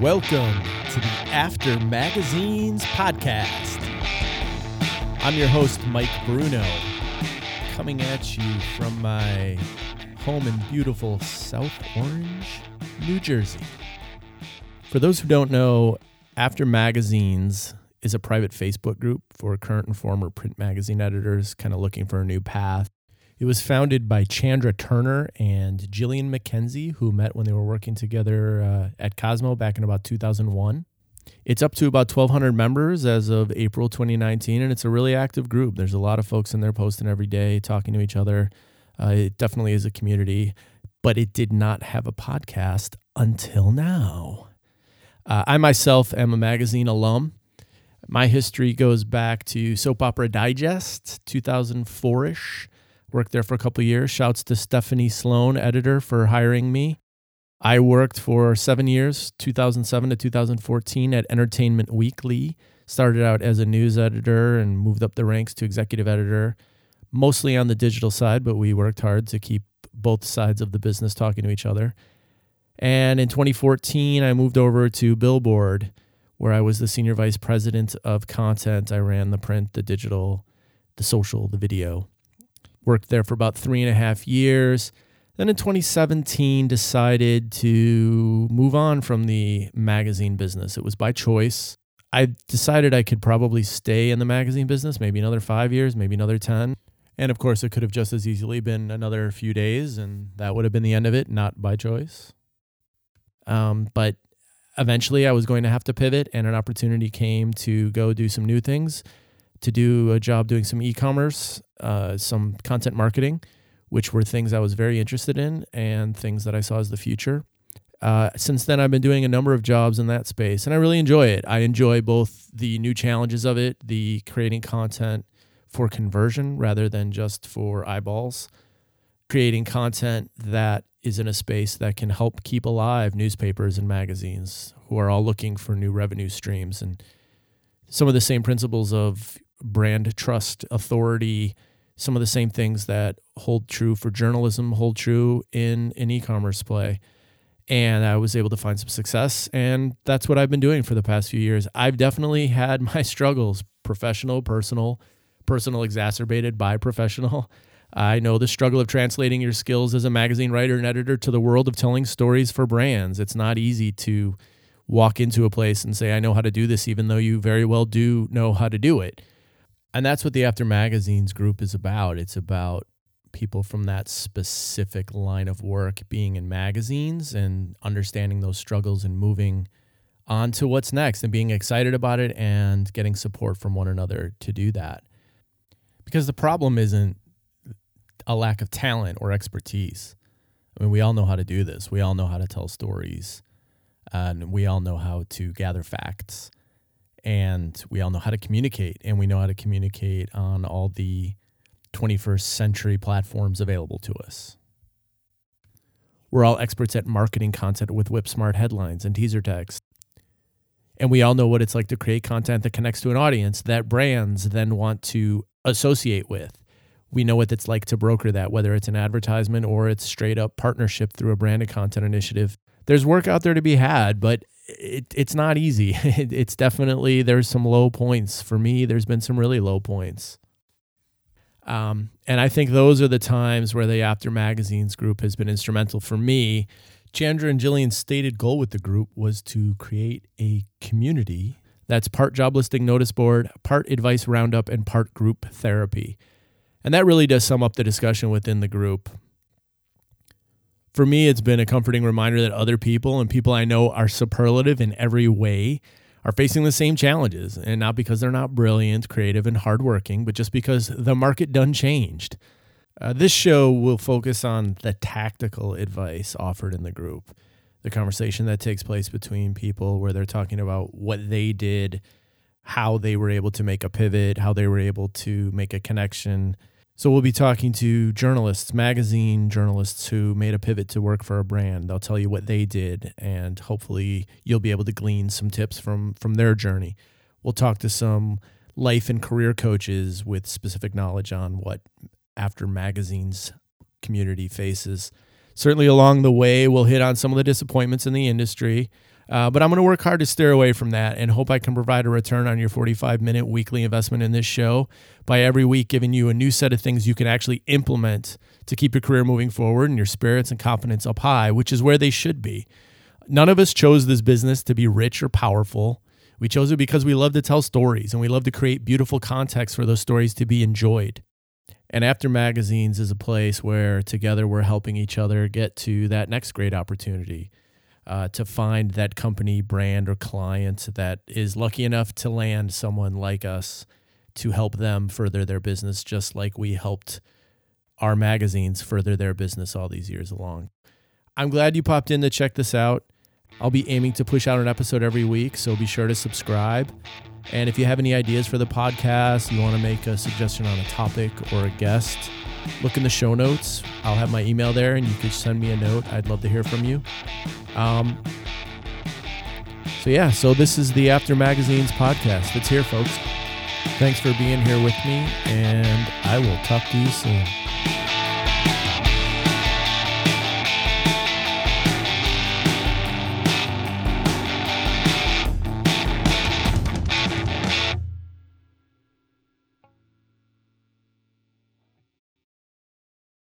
Welcome to the After Magazines podcast. I'm your host, Mike Bruno, coming at you from my home in beautiful South Orange, New Jersey. For those who don't know, After Magazines is a private Facebook group for current and former print magazine editors kind of looking for a new path. It was founded by Chandra Turner and Jillian McKenzie, who met when they were working together uh, at Cosmo back in about 2001. It's up to about 1,200 members as of April 2019, and it's a really active group. There's a lot of folks in there posting every day, talking to each other. Uh, it definitely is a community, but it did not have a podcast until now. Uh, I myself am a magazine alum. My history goes back to Soap Opera Digest, 2004 ish. Worked there for a couple years. Shouts to Stephanie Sloane, editor, for hiring me. I worked for seven years, 2007 to 2014, at Entertainment Weekly. Started out as a news editor and moved up the ranks to executive editor, mostly on the digital side, but we worked hard to keep both sides of the business talking to each other. And in 2014, I moved over to Billboard, where I was the senior vice president of content. I ran the print, the digital, the social, the video. Worked there for about three and a half years. Then in 2017, decided to move on from the magazine business. It was by choice. I decided I could probably stay in the magazine business, maybe another five years, maybe another 10. And of course, it could have just as easily been another few days, and that would have been the end of it, not by choice. Um, but eventually, I was going to have to pivot, and an opportunity came to go do some new things, to do a job doing some e commerce, uh, some content marketing, which were things I was very interested in and things that I saw as the future. Uh, since then, I've been doing a number of jobs in that space, and I really enjoy it. I enjoy both the new challenges of it, the creating content for conversion rather than just for eyeballs, creating content that is in a space that can help keep alive newspapers and magazines who are all looking for new revenue streams and some of the same principles of brand trust, authority, some of the same things that hold true for journalism hold true in an e-commerce play. And I was able to find some success and that's what I've been doing for the past few years. I've definitely had my struggles, professional, personal, personal exacerbated by professional. I know the struggle of translating your skills as a magazine writer and editor to the world of telling stories for brands. It's not easy to walk into a place and say, I know how to do this, even though you very well do know how to do it. And that's what the After Magazines group is about. It's about people from that specific line of work being in magazines and understanding those struggles and moving on to what's next and being excited about it and getting support from one another to do that. Because the problem isn't a lack of talent or expertise. I mean, we all know how to do this. We all know how to tell stories, and we all know how to gather facts, and we all know how to communicate, and we know how to communicate on all the 21st century platforms available to us. We're all experts at marketing content with whip smart headlines and teaser text. And we all know what it's like to create content that connects to an audience that brands then want to associate with we know what it's like to broker that, whether it's an advertisement or it's straight up partnership through a branded content initiative. There's work out there to be had, but it, it's not easy. it's definitely, there's some low points. For me, there's been some really low points. Um, and I think those are the times where the After Magazines group has been instrumental for me. Chandra and Jillian's stated goal with the group was to create a community that's part job listing notice board, part advice roundup, and part group therapy. And that really does sum up the discussion within the group. For me, it's been a comforting reminder that other people and people I know are superlative in every way are facing the same challenges. And not because they're not brilliant, creative, and hardworking, but just because the market done changed. Uh, this show will focus on the tactical advice offered in the group, the conversation that takes place between people where they're talking about what they did, how they were able to make a pivot, how they were able to make a connection, so we'll be talking to journalists, magazine journalists who made a pivot to work for a brand. They'll tell you what they did and hopefully you'll be able to glean some tips from from their journey. We'll talk to some life and career coaches with specific knowledge on what after magazines community faces. Certainly along the way we'll hit on some of the disappointments in the industry Uh, but I'm going to work hard to steer away from that and hope I can provide a return on your 45 minute weekly investment in this show by every week giving you a new set of things you can actually implement to keep your career moving forward and your spirits and confidence up high, which is where they should be. None of us chose this business to be rich or powerful. We chose it because we love to tell stories and we love to create beautiful context for those stories to be enjoyed. And After Magazines is a place where together we're helping each other get to that next great opportunity uh, to find that company, brand, or client that is lucky enough to land someone like us to help them further their business, just like we helped our magazines further their business all these years along. I'm glad you popped in to check this out. I'll be aiming to push out an episode every week, so be sure to subscribe. And if you have any ideas for the podcast, you want to make a suggestion on a topic or a guest, look in the show notes. I'll have my email there and you can send me a note. I'd love to hear from you. Um, so, yeah, so this is the After Magazines podcast. It's here, folks. Thanks for being here with me, and I will talk to you soon.